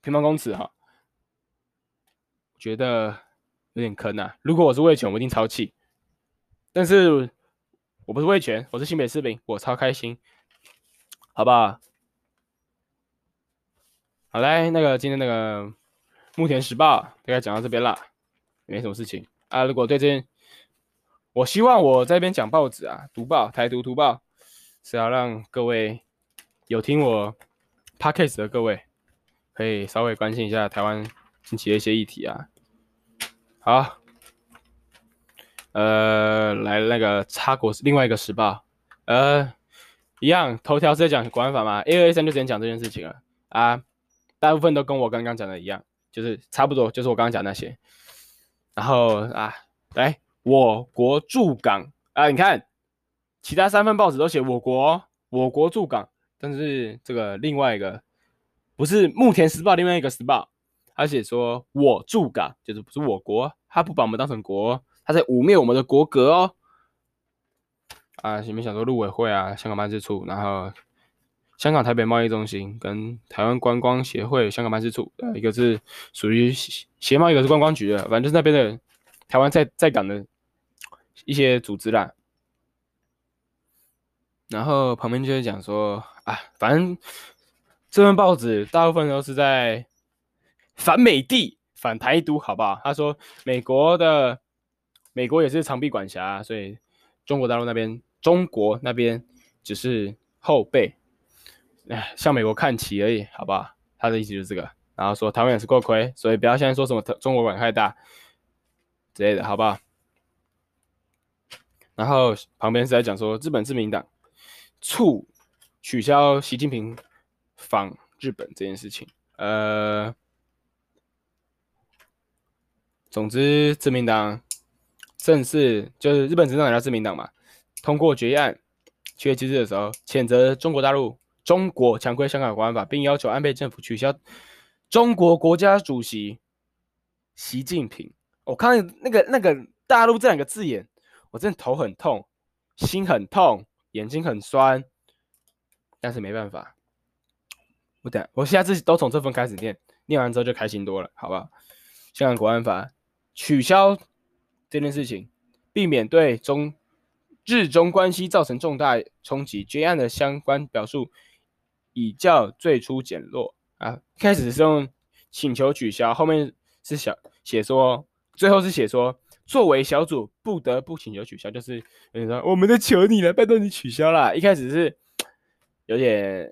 平方公尺哈，觉得有点坑啊。如果我是味全，我一定超气，但是我不是味全，我是新北市民，我超开心，好不好？好嘞，那个今天那个木田时报大概讲到这边了，没什么事情啊。如果对这，我希望我在这边讲报纸啊，读报台读读报，是要让各位有听我 podcast 的各位，可以稍微关心一下台湾近期的一些议题啊。好，呃，来那个插国另外一个时报，呃，一样头条是在讲国安法嘛，A 二 A 三就直接讲这件事情了。啊。大部分都跟我刚刚讲的一样，就是差不多，就是我刚刚讲那些。然后啊，来，我国驻港。啊，你看，其他三份报纸都写我国，我国驻港，但是这个另外一个不是木田时报，另外一个时报，而且说我驻港，就是不是我国，他不把我们当成国，他在污蔑我们的国格哦。啊，前面想说陆委会啊，香港办事处，然后。香港台北贸易中心跟台湾观光协会香港办事处，一个是属于协贸，一个是观光局的，反正就是那边的台湾在在港的一些组织啦。然后旁边就会讲说，啊，反正这份报纸大部分都是在反美帝、反台独，好不好？他说美国的美国也是长臂管辖，所以中国大陆那边中国那边只是后背。哎，向美国看齐而已，好不好？他的意思就是这个，然后说台湾也是过亏，所以不要现在说什么中国管太大之类的，好不好？然后旁边是在讲说日本自民党促取消习近平访日本这件事情，呃，总之自民党正式就是日本执政党叫自民党嘛，通过决议案七月七日的时候谴责中国大陆。中国强规香港国安法，并要求安倍政府取消中国国家主席习近平。我看那个那个大陆这两个字眼，我真的头很痛，心很痛，眼睛很酸，但是没办法。我等我下次都从这份开始念，念完之后就开心多了，好不好？香港国安法取消这件事情，避免对中日中关系造成重大冲击，决案的相关表述已较最初减弱啊。开始是用请求取消，后面是小写说，最后是写说作为小组不得不请求取消，就是有点说我们在求你了，拜托你取消啦。一开始是有点。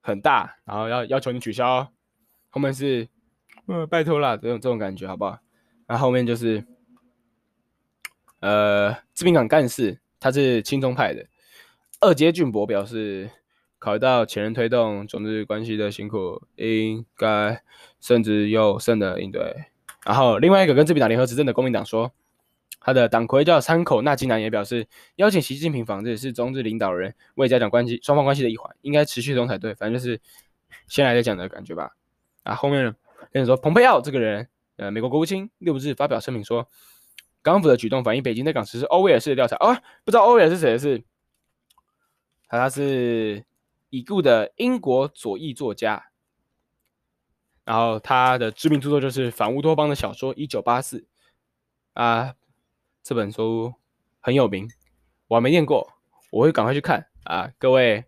很大，然后要要求你取消，后面是，呃，拜托啦，这种这种感觉好不好？然后后面就是，呃，自民党干事他是亲中派的，二阶俊博表示，考虑到前人推动中日关系的辛苦，应该慎之又慎的应对。然后另外一个跟自民党联合执政的公民党说。他的党魁叫山口那金男也表示，邀请习近平访日是中日领导人为加强关系双方关系的一环，应该持续中才对。反正就是先来再讲的感觉吧。啊，后面跟你说，蓬佩奥这个人，呃，美国国务卿六日发表声明说，港府的举动反映北京在港实施欧威尔式的调查。啊，不知道欧威尔是谁的是？他是已故的英国左翼作家，然后他的知名著作就是反乌托邦的小说《一九八四》啊。这本书很有名，我还没念过，我会赶快去看啊！各位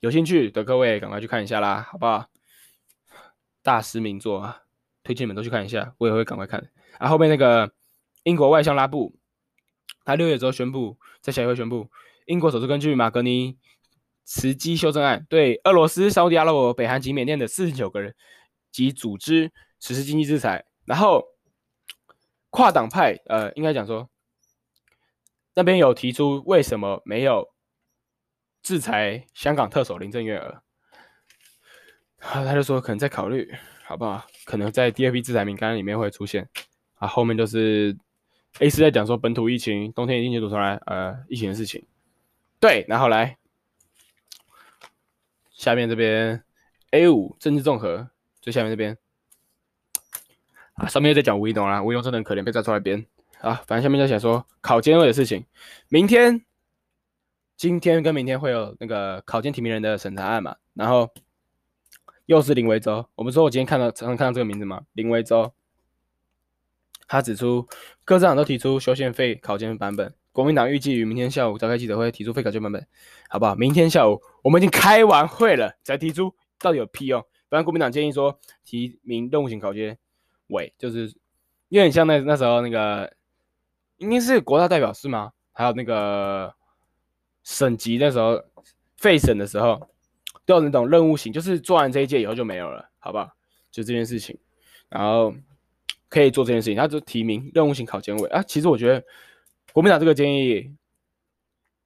有兴趣的各位赶快去看一下啦，好不好？大师名作啊，推荐你们都去看一下，我也会赶快看。啊，后面那个英国外相拉布，他六月之后宣布，在协会宣布，英国首次根据马格尼茨基修正案，对俄罗斯、沙乌地阿拉伯、北韩及缅甸的四十九个人及组织实施经济制裁，然后。跨党派，呃，应该讲说，那边有提出为什么没有制裁香港特首林郑月娥，啊，他就说可能在考虑，好不好？可能在第二批制裁名单里面会出现。啊，后面就是 A 四在讲说本土疫情，冬天一定就出来，呃，疫情的事情。对，然后来下面这边 A 五政治综合，最下面这边。啊，上面又在讲吴怡农啦，吴怡农真的很可怜，被抓出来编啊。反正下面就写说考监委的事情，明天、今天跟明天会有那个考监提名人的审查案嘛。然后又是林维洲，我们说我今天看到常常看到这个名字嘛，林维洲。他指出各政党都提出修宪废考监版本，国民党预计于明天下午召开记者会提出废考监版本，好不好？明天下午我们已经开完会了才提出，到底有屁用？反正国民党建议说提名任务型考监。委就是有点像那那时候那个，应该是国大代表是吗？还有那个省级那时候废省的时候，都有那种任务型，就是做完这一届以后就没有了，好不好？就这件事情，然后可以做这件事情，他就提名任务型考监委啊。其实我觉得国民党这个建议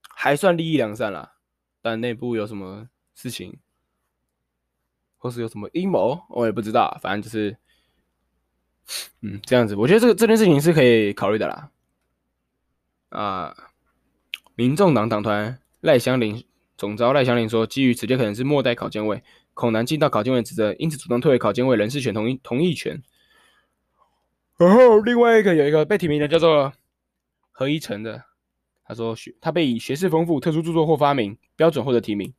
还算利益良善啦，但内部有什么事情，或是有什么阴谋，我也不知道，反正就是。嗯，这样子，我觉得这个这件事情是可以考虑的啦。啊，民众党党团赖香伶总召赖香林说，基于此届可能是末代考监委，恐难尽到考监委职责，因此主动退回考监委人事权同意同意权。然后另外一个有一个被提名的叫做何一成的，他说学他被以学识丰富、特殊著作或发明标准获得提名。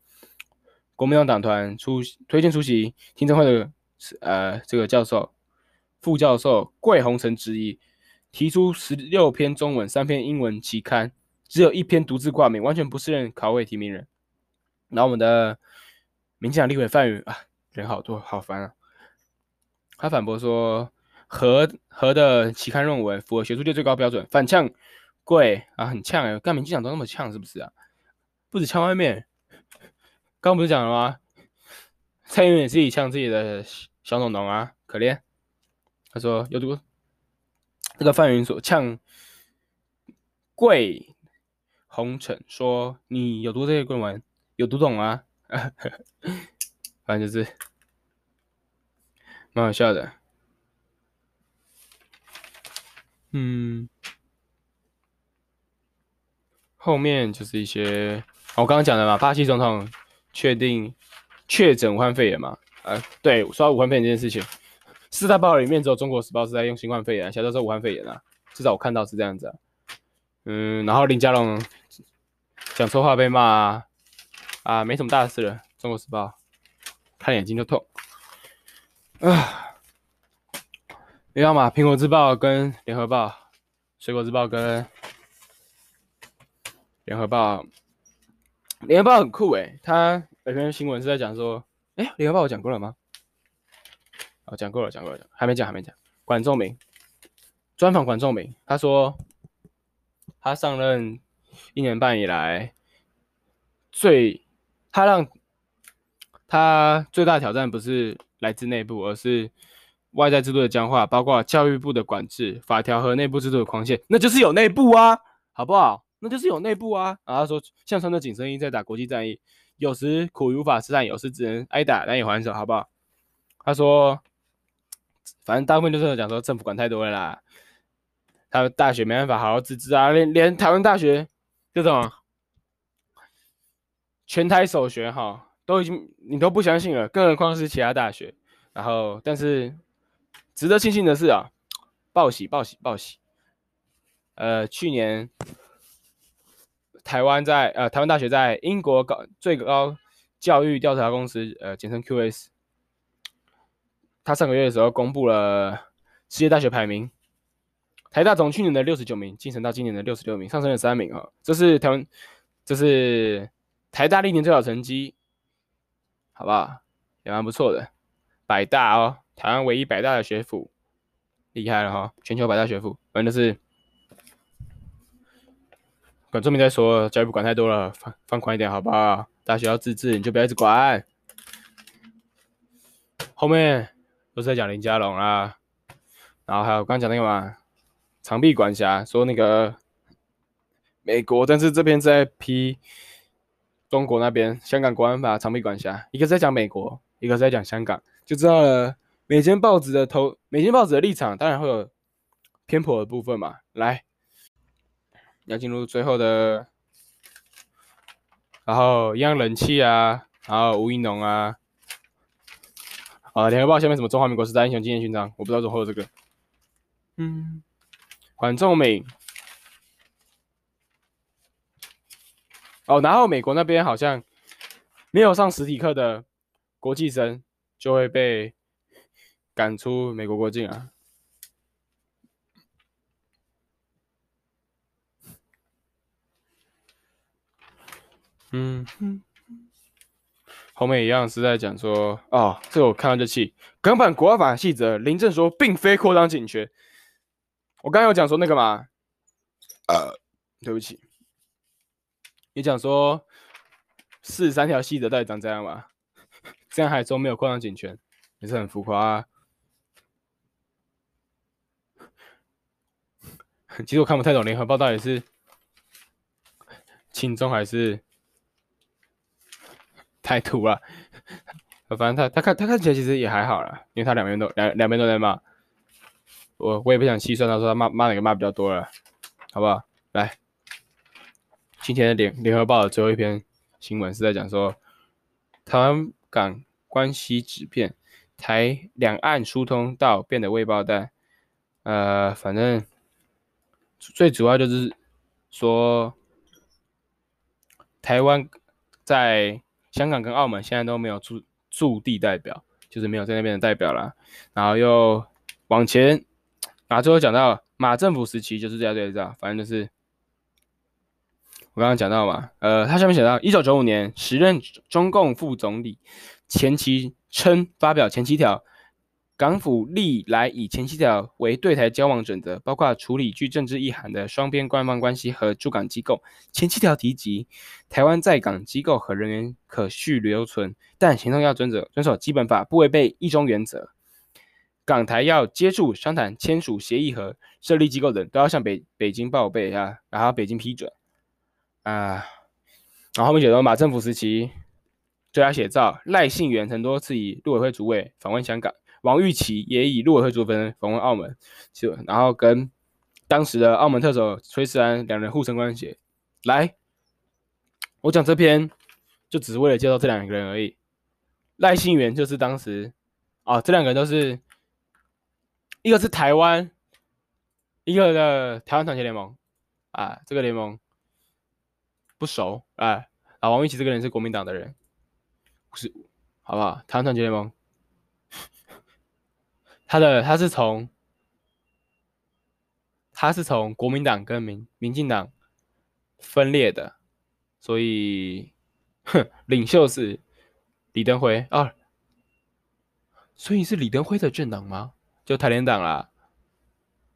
国民党党团出推荐出席听证会的呃这个教授。副教授桂宏成质疑，提出十六篇中文、三篇英文期刊，只有一篇独自挂名，完全不适任考委提名人。然后我们的民进党立委范云啊，人好多，好烦啊！他反驳说，和和的期刊论文符合学术界最高标准，反呛贵啊，很呛哎、干民进党都那么呛是不是啊？不止呛外面，刚不是讲了吗？蔡英文也自己呛自己的小农农啊，可怜。他说有毒，这个范云所呛桂鸿成说，你有毒这些论文，有读懂吗？反正就是蛮好笑的。嗯，后面就是一些我刚刚讲的嘛，巴西总统确定确诊武汉肺炎嘛？呃，对，说到武汉肺炎这件事情。四大报里面只有《中国时报》是在用新冠肺炎，其他都是武汉肺炎啊。至少我看到是这样子啊。嗯，然后林佳龙讲错话被骂啊，啊，没什么大事了。《中国时报》看眼睛就痛啊。一样嘛，《苹果日报》跟《联合报》，《水果日报》跟《联合报》。《联合报》很酷诶，它有篇新闻是在讲说，哎，《联合报》我讲过了吗？哦，讲过了，讲过了，还没讲，还没讲。管仲明专访管仲明，他说他上任一年半以来，最他让他最大挑战不是来自内部，而是外在制度的僵化，包括教育部的管制、法条和内部制度的框限，那就是有内部啊，好不好？那就是有内部啊。然后说，像穿着紧身衣在打国际战役，有时苦于无法施展，有时只能挨打难以还手，好不好？他说。反正大部分就是讲说政府管太多了啦，他们大学没办法好好自治啊，连连台湾大学这种全台首选哈，都已经你都不相信了，更何况是其他大学。然后，但是值得庆幸的是啊，报喜报喜报喜，呃，去年台湾在呃台湾大学在英国高最高教育调查公司呃简称 QS。他上个月的时候公布了世界大学排名，台大从去年的六十九名晋升到今年的六十六名，上升了三名啊！这是台湾，这是台大历年最好成绩，好不好？也蛮不错的，百大哦，台湾唯一百大的学府，厉害了哈！全球百大学府，反正就是管仲明在说，教育部管太多了，放放宽一点，好不好？大学要自治，你就不要一直管。后面。都是在讲林家龙啦，然后还有刚刚讲那个嘛，长臂管辖说那个美国，但是这边在批中国那边，香港国安法长臂管辖，一个在讲美国，一个在讲香港，就知道了。每间报纸的头，每间报纸的立场，当然会有偏颇的部分嘛。来，要进入最后的，然后一样冷气啊，然后吴怡农啊。啊，联合报下面什么中华民国十大英雄纪念勋章，我不知道怎么会有这个。嗯，管仲美。哦，然后美国那边好像没有上实体课的国际生就会被赶出美国国境啊。嗯嗯。后面一样是在讲说，哦，这我看到这气。港版国安法细则，林正说并非扩张警权。我刚刚有讲说那个嘛，呃，对不起，你讲说四十三条细则到底长这样吗？这样还说没有扩张警权，也是很浮夸啊。其实我看不太懂联合报到底是轻中还是。太土了，反正他他看他看起来其实也还好啦，因为他两边都两两边都在骂，我我也不想细算，他说他骂骂哪个骂比较多了，好不好？来，今天的联联合报的最后一篇新闻是在讲说，台湾港关系纸片，台两岸疏通道变得未爆弹，呃，反正最主要就是说，台湾在。香港跟澳门现在都没有驻驻地代表，就是没有在那边的代表啦。然后又往前，啊最后讲到马政府时期就是这样这样这样，反正就是我刚刚讲到嘛，呃，他下面写到一九九五年，时任中共副总理钱其琛发表前七条。港府历来以前七条为对台交往准则，包括处理具政治意涵的双边官方关系和驻港机构。前七条提及，台湾在港机构和人员可续留存，但行动要遵守遵守基本法，不违背一中原则。港台要接触、商谈、签署协议和设立机构等，都要向北北京报备啊，然后北京批准啊。然后后面写到马政府时期，对他写照，赖信元曾多次以陆委会主委访问香港。王玉琦也以陆委会主委访问澳门，就然后跟当时的澳门特首崔世安两人互生关系。来，我讲这篇就只是为了介绍这两个人而已。赖信元就是当时啊，这两个人都是一个是台湾，一个的台湾团结联盟啊，这个联盟不熟啊。啊，王玉琪这个人是国民党的人，是，好不好？台湾团结联盟，他的他是从他是从国民党跟民民进党分裂的，所以，哼，领袖是李登辉啊，所以是李登辉的政党吗？就台联党啦，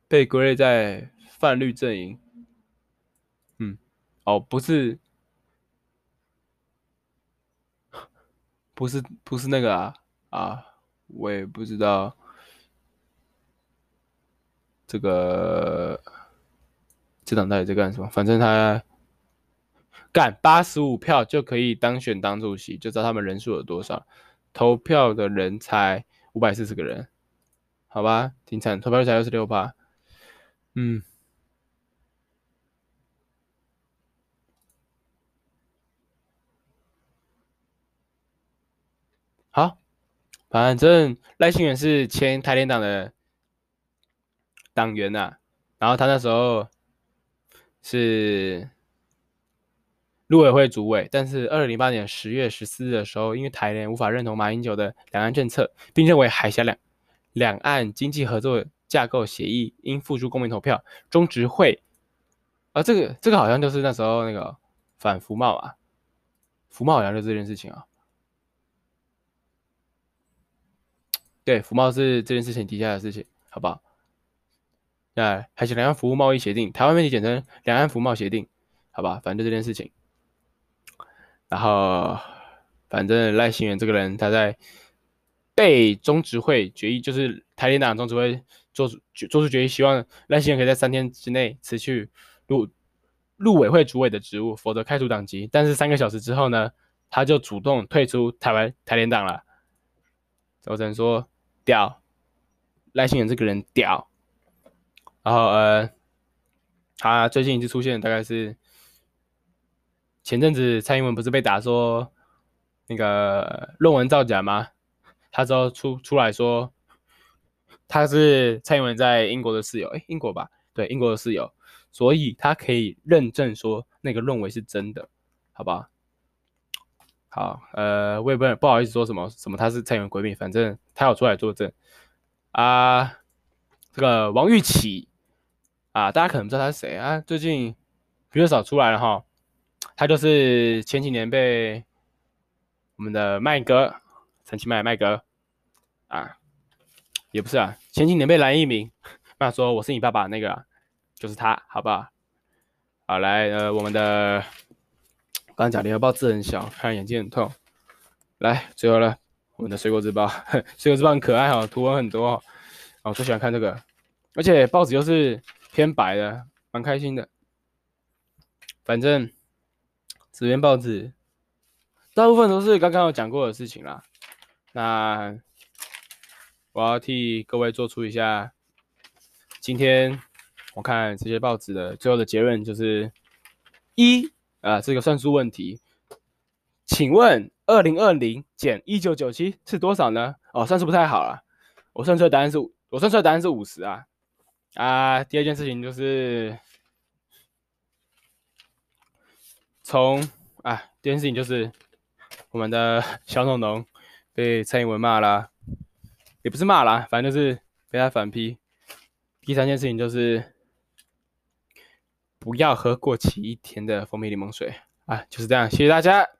被归类在泛绿阵营。哦，不是，不是，不是那个啊啊，我也不知道这个这党到底在干什么。反正他干八十五票就可以当选党主席，就知道他们人数有多少。投票的人才五百四十个人。好吧，挺惨，投票率才二十六趴。嗯，好，反正赖清元是前台联党的党员呐、然后他那时候是陆委会主委，但是二零零八年十月十四日的时候，因为台联无法认同马英九的两岸政策，并认为海峡两两岸经济合作架构协议应付诸公民投票，中执会，啊，这个这个好像就是那时候那个反服贸啊，服贸好像就这件事情啊，对，服贸是这件事情底下的事情，好不好？哎，还是两岸服务贸易协定，台湾媒体简称两岸服贸协定，好吧，反正就这件事情，然后反正赖新元这个人他在。被中执会决议，就是台联党中执会做出做出决议，希望赖新元可以在三天之内辞去陆陆委会主委的职务，否则开除党籍。但是三个小时之后呢，他就主动退出台湾台联党了。我只能说屌，赖清元这个人屌。然后呃，他最近一次出现大概是前阵子蔡英文不是被打说那个论文造假吗？他之后出出来说，他是蔡英文在英国的室友，诶，英国吧，对，英国的室友，所以他可以认证说那个论文是真的，好吧？好，呃，我也不不好意思说什么什么他是蔡英文闺蜜，反正他有出来作证啊。这个王玉琦啊，大家可能不知道他是谁啊，最近比较少出来了哈，他就是前几年被我们的麦哥。陈其迈麦哥啊，也不是啊，前几年被蓝一鸣 骂说我是你爸爸那个、啊，就是他，好不好？好，来，呃，我们的刚讲联合报字很小，看眼睛很痛。来，最后了，我们的水果日报，水果日报很可爱哦，图文很多哦，我最喜欢看这个，而且报纸又是偏白的，蛮开心的。反正纸边报纸大部分都是刚刚有讲过的事情啦。那我要替各位做出一下，今天我看这些报纸的最后的结论就是一啊，这个算术问题，请问二零二零减一九九七是多少呢？哦，算数不太好了，我算出来答案是，我算出来答案是五十啊啊。第二件事情就是从啊，第二件事情就是我们的 小农农。被蔡英文骂啦，也不是骂啦，反正就是被他反批。第三件事情就是不要喝过期一天的蜂蜜柠檬水啊，就是这样。谢谢大家。